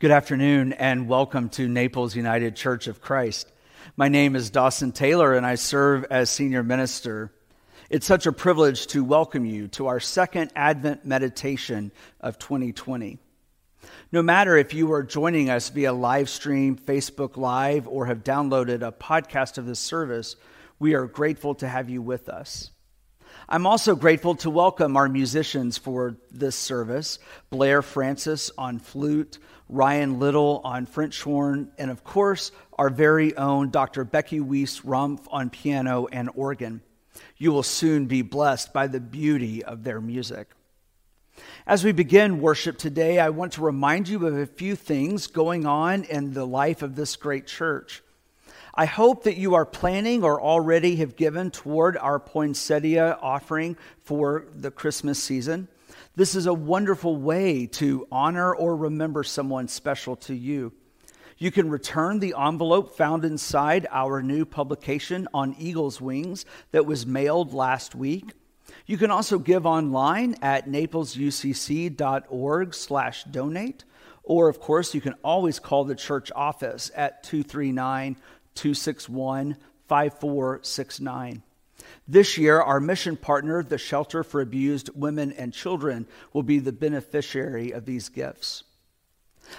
Good afternoon and welcome to Naples United Church of Christ. My name is Dawson Taylor and I serve as senior minister. It's such a privilege to welcome you to our second Advent meditation of 2020. No matter if you are joining us via live stream, Facebook Live, or have downloaded a podcast of this service, we are grateful to have you with us. I'm also grateful to welcome our musicians for this service Blair Francis on flute, Ryan Little on French horn, and of course, our very own Dr. Becky Weiss Rumpf on piano and organ. You will soon be blessed by the beauty of their music. As we begin worship today, I want to remind you of a few things going on in the life of this great church. I hope that you are planning or already have given toward our poinsettia offering for the Christmas season. This is a wonderful way to honor or remember someone special to you. You can return the envelope found inside our new publication on Eagle's Wings that was mailed last week. You can also give online at naplesucc.org slash donate. Or, of course, you can always call the church office at 239 261 5469. This year, our mission partner, the Shelter for Abused Women and Children, will be the beneficiary of these gifts.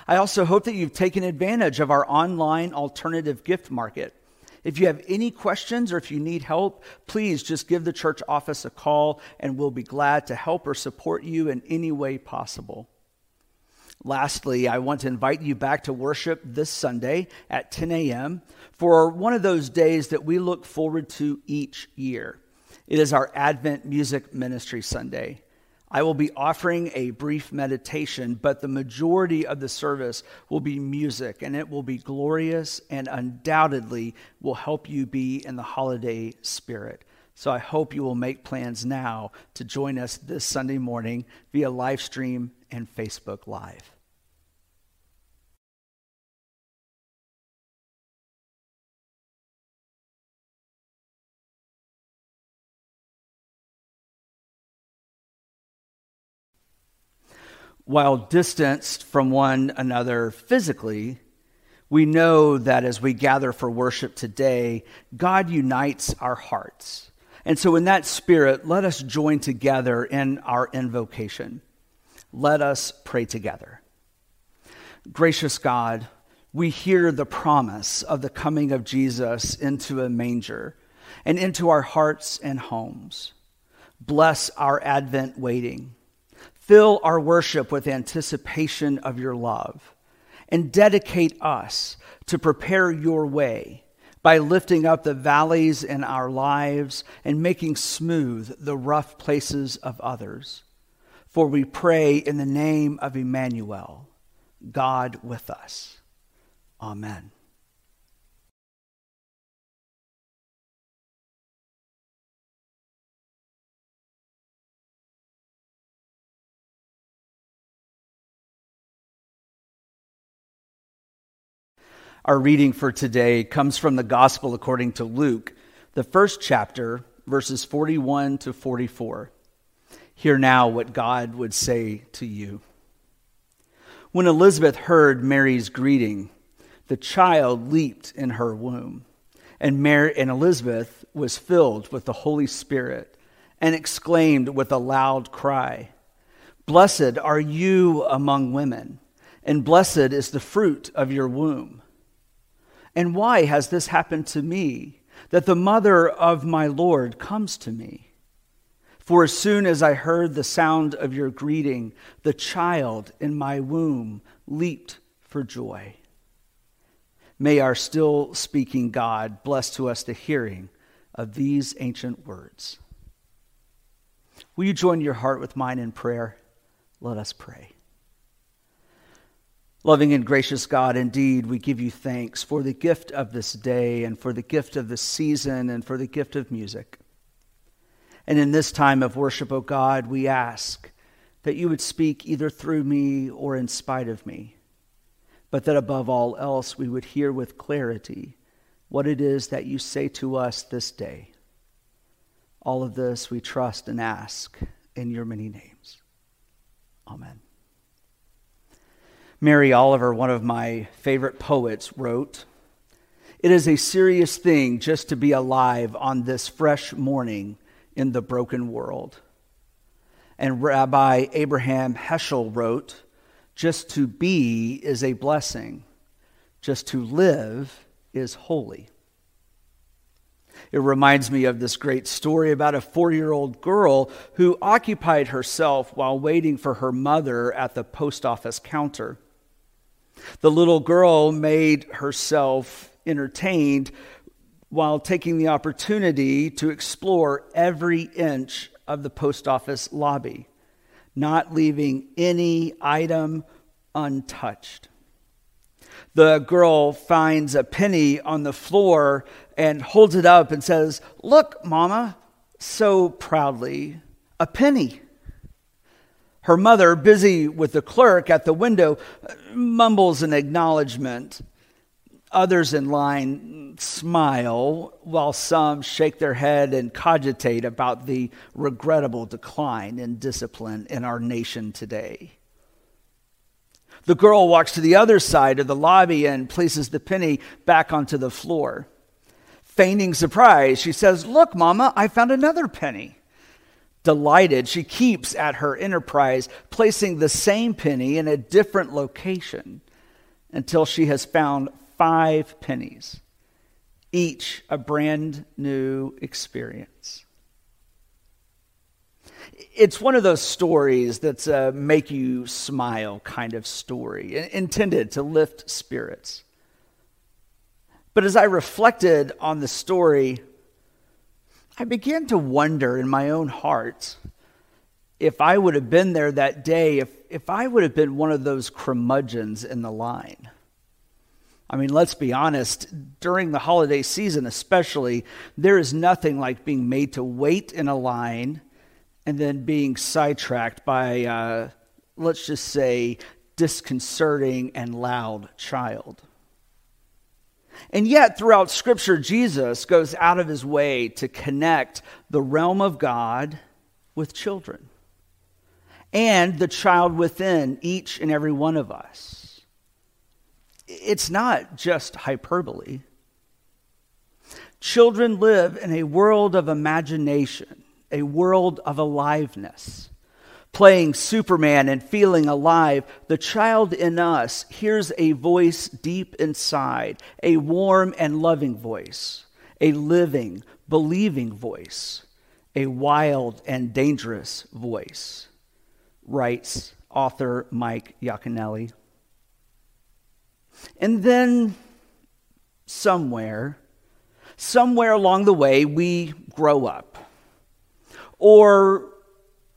I also hope that you've taken advantage of our online alternative gift market. If you have any questions or if you need help, please just give the church office a call and we'll be glad to help or support you in any way possible. Lastly, I want to invite you back to worship this Sunday at 10 a.m. for one of those days that we look forward to each year. It is our Advent Music Ministry Sunday. I will be offering a brief meditation, but the majority of the service will be music, and it will be glorious and undoubtedly will help you be in the holiday spirit. So I hope you will make plans now to join us this Sunday morning via live stream and Facebook Live. While distanced from one another physically, we know that as we gather for worship today, God unites our hearts. And so, in that spirit, let us join together in our invocation. Let us pray together. Gracious God, we hear the promise of the coming of Jesus into a manger and into our hearts and homes. Bless our Advent waiting. Fill our worship with anticipation of your love and dedicate us to prepare your way by lifting up the valleys in our lives and making smooth the rough places of others. For we pray in the name of Emmanuel, God with us. Amen. Our reading for today comes from the Gospel according to Luke, the first chapter, verses 41 to 44. Hear now what God would say to you. When Elizabeth heard Mary's greeting, the child leaped in her womb, and, Mary, and Elizabeth was filled with the Holy Spirit and exclaimed with a loud cry, Blessed are you among women, and blessed is the fruit of your womb. And why has this happened to me, that the mother of my Lord comes to me? For as soon as I heard the sound of your greeting, the child in my womb leaped for joy. May our still speaking God bless to us the hearing of these ancient words. Will you join your heart with mine in prayer? Let us pray. Loving and gracious God, indeed, we give you thanks for the gift of this day and for the gift of this season and for the gift of music. And in this time of worship, O oh God, we ask that you would speak either through me or in spite of me, but that above all else we would hear with clarity what it is that you say to us this day. All of this we trust and ask in your many names. Amen. Mary Oliver, one of my favorite poets, wrote It is a serious thing just to be alive on this fresh morning in the broken world. And Rabbi Abraham Heschel wrote Just to be is a blessing, just to live is holy. It reminds me of this great story about a four year old girl who occupied herself while waiting for her mother at the post office counter. The little girl made herself entertained while taking the opportunity to explore every inch of the post office lobby, not leaving any item untouched. The girl finds a penny on the floor and holds it up and says, Look, Mama, so proudly, a penny. Her mother, busy with the clerk at the window, mumbles an acknowledgement. Others in line smile, while some shake their head and cogitate about the regrettable decline in discipline in our nation today. The girl walks to the other side of the lobby and places the penny back onto the floor. Feigning surprise, she says, Look, Mama, I found another penny. Delighted, she keeps at her enterprise, placing the same penny in a different location until she has found five pennies, each a brand new experience. It's one of those stories that's a make you smile kind of story, intended to lift spirits. But as I reflected on the story, I began to wonder in my own heart if I would have been there that day, if, if I would have been one of those curmudgeons in the line. I mean, let's be honest, during the holiday season especially, there is nothing like being made to wait in a line and then being sidetracked by, uh, let's just say, disconcerting and loud child. And yet, throughout Scripture, Jesus goes out of his way to connect the realm of God with children and the child within each and every one of us. It's not just hyperbole. Children live in a world of imagination, a world of aliveness playing Superman and feeling alive, the child in us hears a voice deep inside, a warm and loving voice, a living, believing voice, a wild and dangerous voice, writes author Mike Yaconelli. And then, somewhere, somewhere along the way, we grow up. Or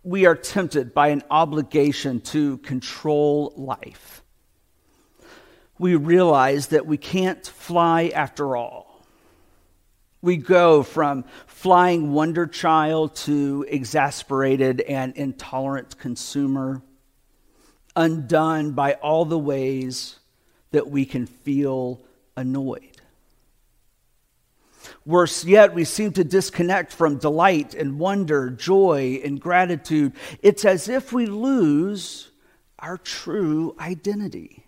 we are tempted by an obligation to control life. We realize that we can't fly after all. We go from flying wonder child to exasperated and intolerant consumer, undone by all the ways that we can feel annoyed. Worse yet, we seem to disconnect from delight and wonder, joy and gratitude. It's as if we lose our true identity.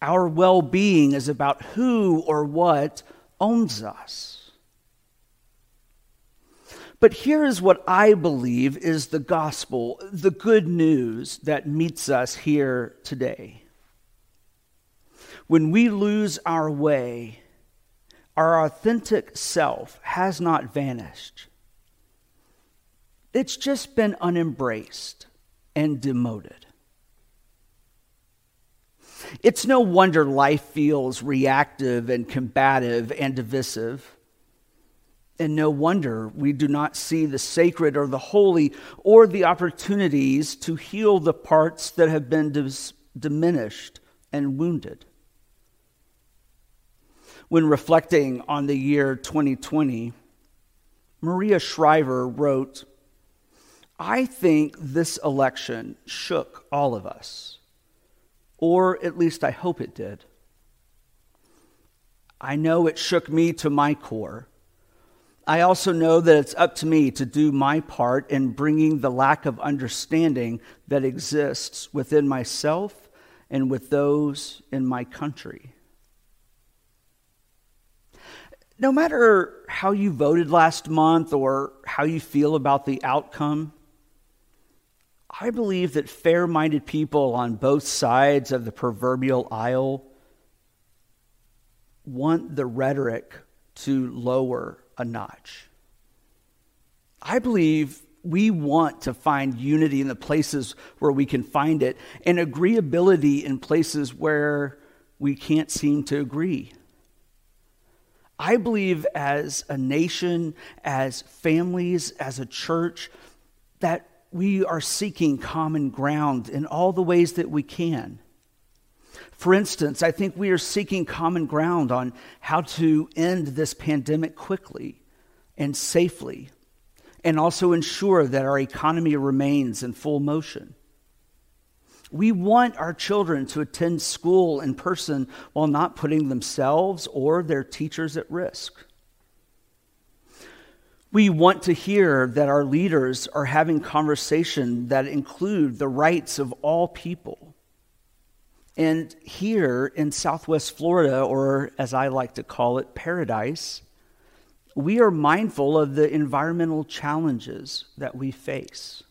Our well being is about who or what owns us. But here is what I believe is the gospel, the good news that meets us here today. When we lose our way, our authentic self has not vanished. It's just been unembraced and demoted. It's no wonder life feels reactive and combative and divisive. And no wonder we do not see the sacred or the holy or the opportunities to heal the parts that have been dis- diminished and wounded when reflecting on the year 2020, Maria Shriver wrote, I think this election shook all of us, or at least I hope it did. I know it shook me to my core. I also know that it's up to me to do my part in bringing the lack of understanding that exists within myself and with those in my country. No matter how you voted last month or how you feel about the outcome, I believe that fair minded people on both sides of the proverbial aisle want the rhetoric to lower a notch. I believe we want to find unity in the places where we can find it and agreeability in places where we can't seem to agree. I believe as a nation, as families, as a church, that we are seeking common ground in all the ways that we can. For instance, I think we are seeking common ground on how to end this pandemic quickly and safely, and also ensure that our economy remains in full motion. We want our children to attend school in person while not putting themselves or their teachers at risk. We want to hear that our leaders are having conversation that include the rights of all people. And here in Southwest Florida, or as I like to call it, paradise, we are mindful of the environmental challenges that we face.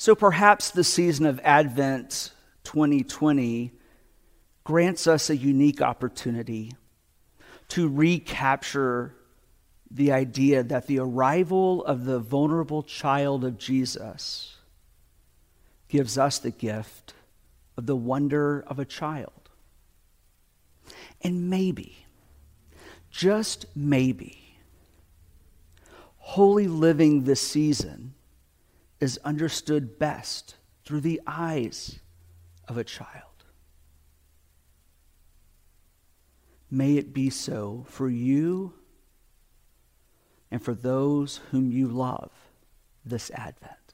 So perhaps the season of Advent 2020 grants us a unique opportunity to recapture the idea that the arrival of the vulnerable child of Jesus gives us the gift of the wonder of a child. And maybe, just maybe, holy living this season is understood best through the eyes of a child. May it be so for you and for those whom you love this Advent.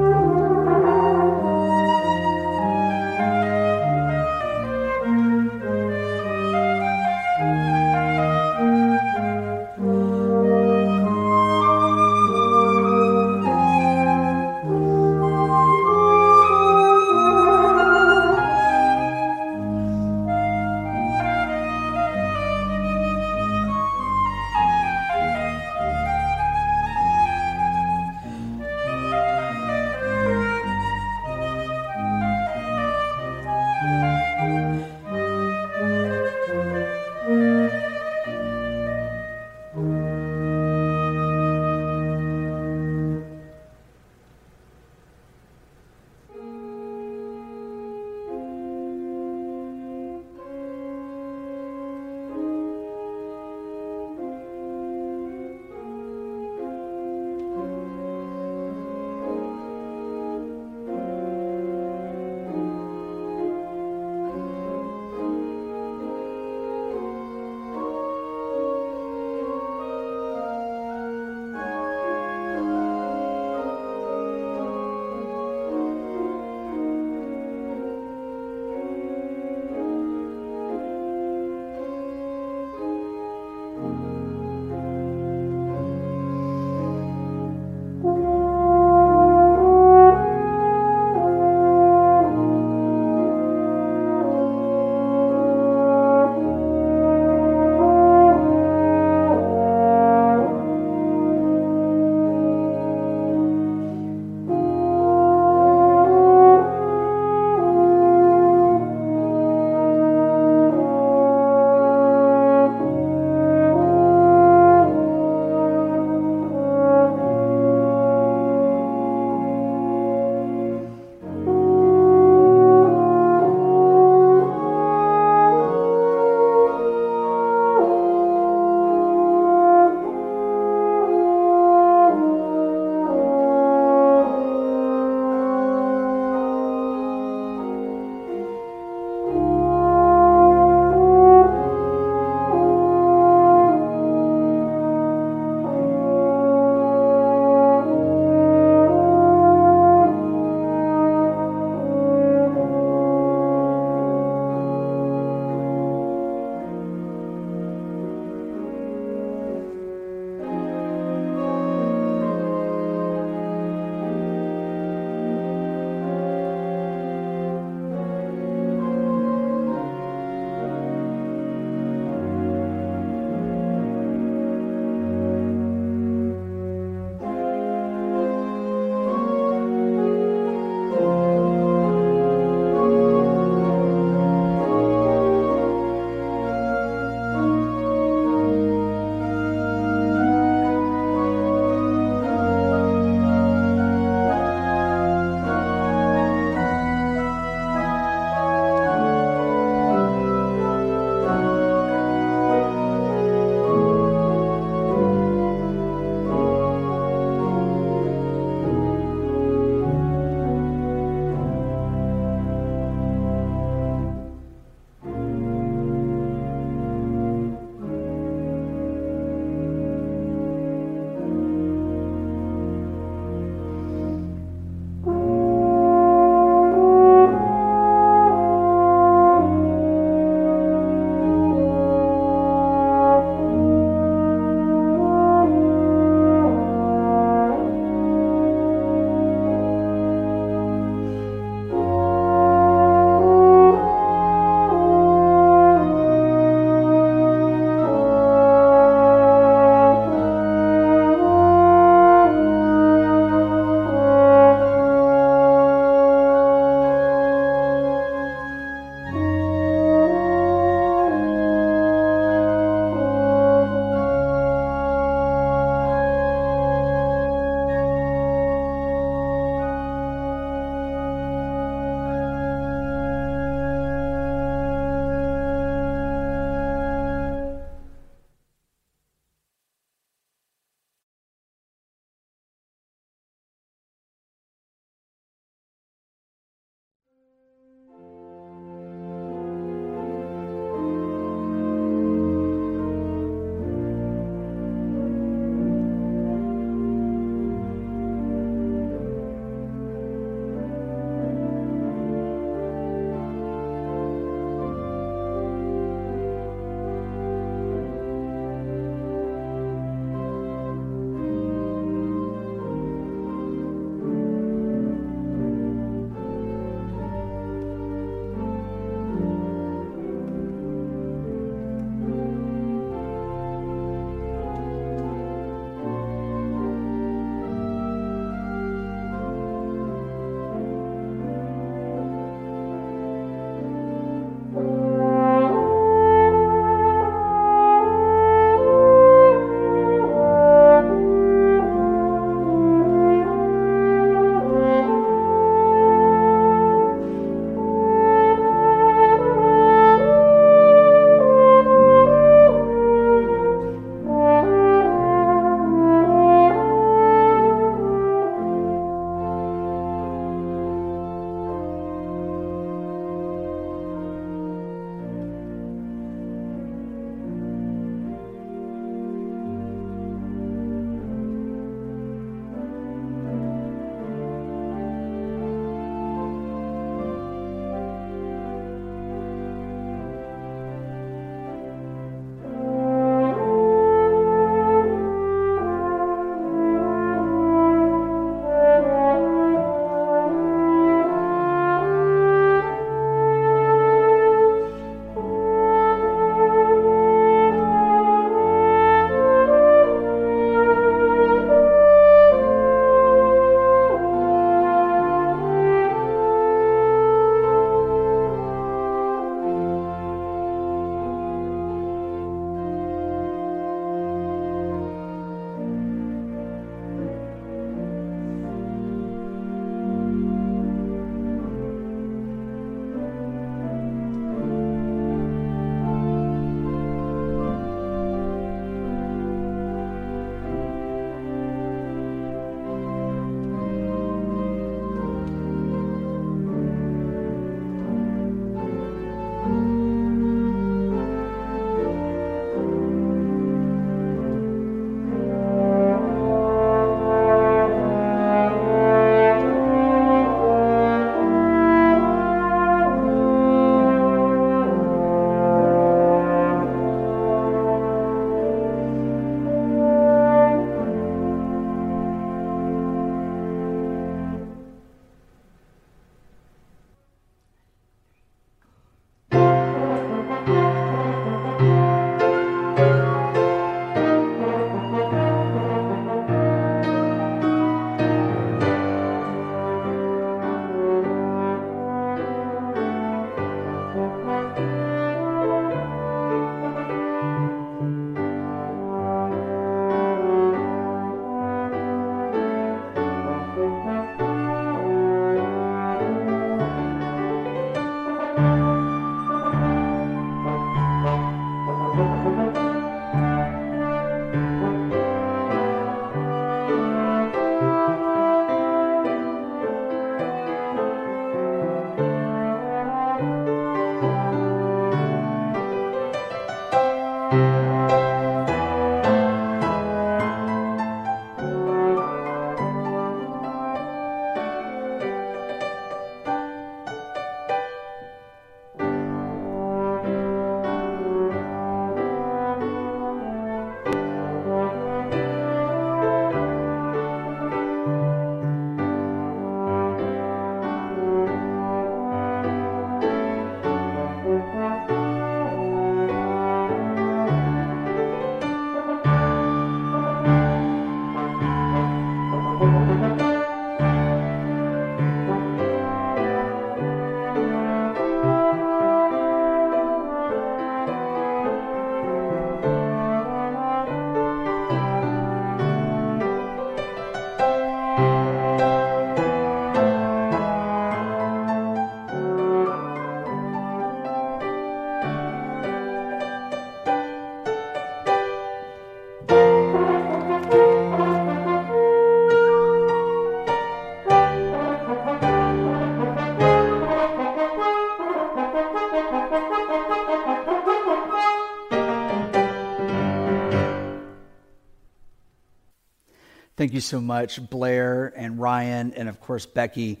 Thank you so much, Blair and Ryan, and of course, Becky.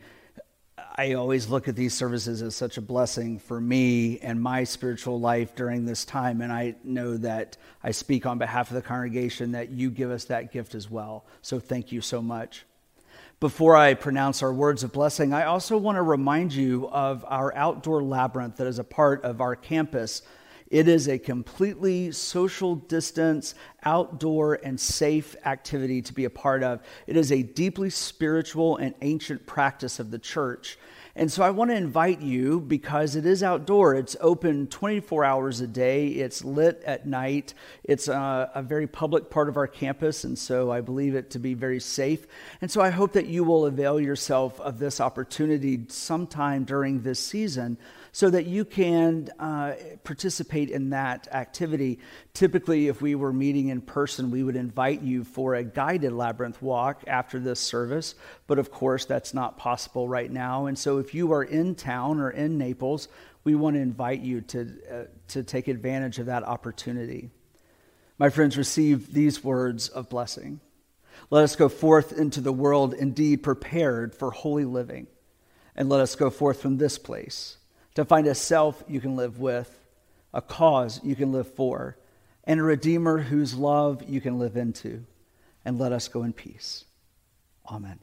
I always look at these services as such a blessing for me and my spiritual life during this time. And I know that I speak on behalf of the congregation that you give us that gift as well. So thank you so much. Before I pronounce our words of blessing, I also want to remind you of our outdoor labyrinth that is a part of our campus it is a completely social distance, outdoor, and safe activity to be a part of. It is a deeply spiritual and ancient practice of the church. And so I want to invite you because it is outdoor. It's open 24 hours a day. It's lit at night. It's a, a, very public part of our campus, and so I believe it to be very safe. And so I hope that you will avail yourself of this opportunity sometime during this season so that you can uh, participate in that activity. Typically, if we were meeting in person, we would invite you for a guided labyrinth walk after this service, but of course, that's not possible right now. And so, if you are in town or in Naples, we want to invite you to, uh, to take advantage of that opportunity. My friends, receive these words of blessing. Let us go forth into the world indeed prepared for holy living. And let us go forth from this place to find a self you can live with, a cause you can live for, and a Redeemer whose love you can live into. And let us go in peace. Amen.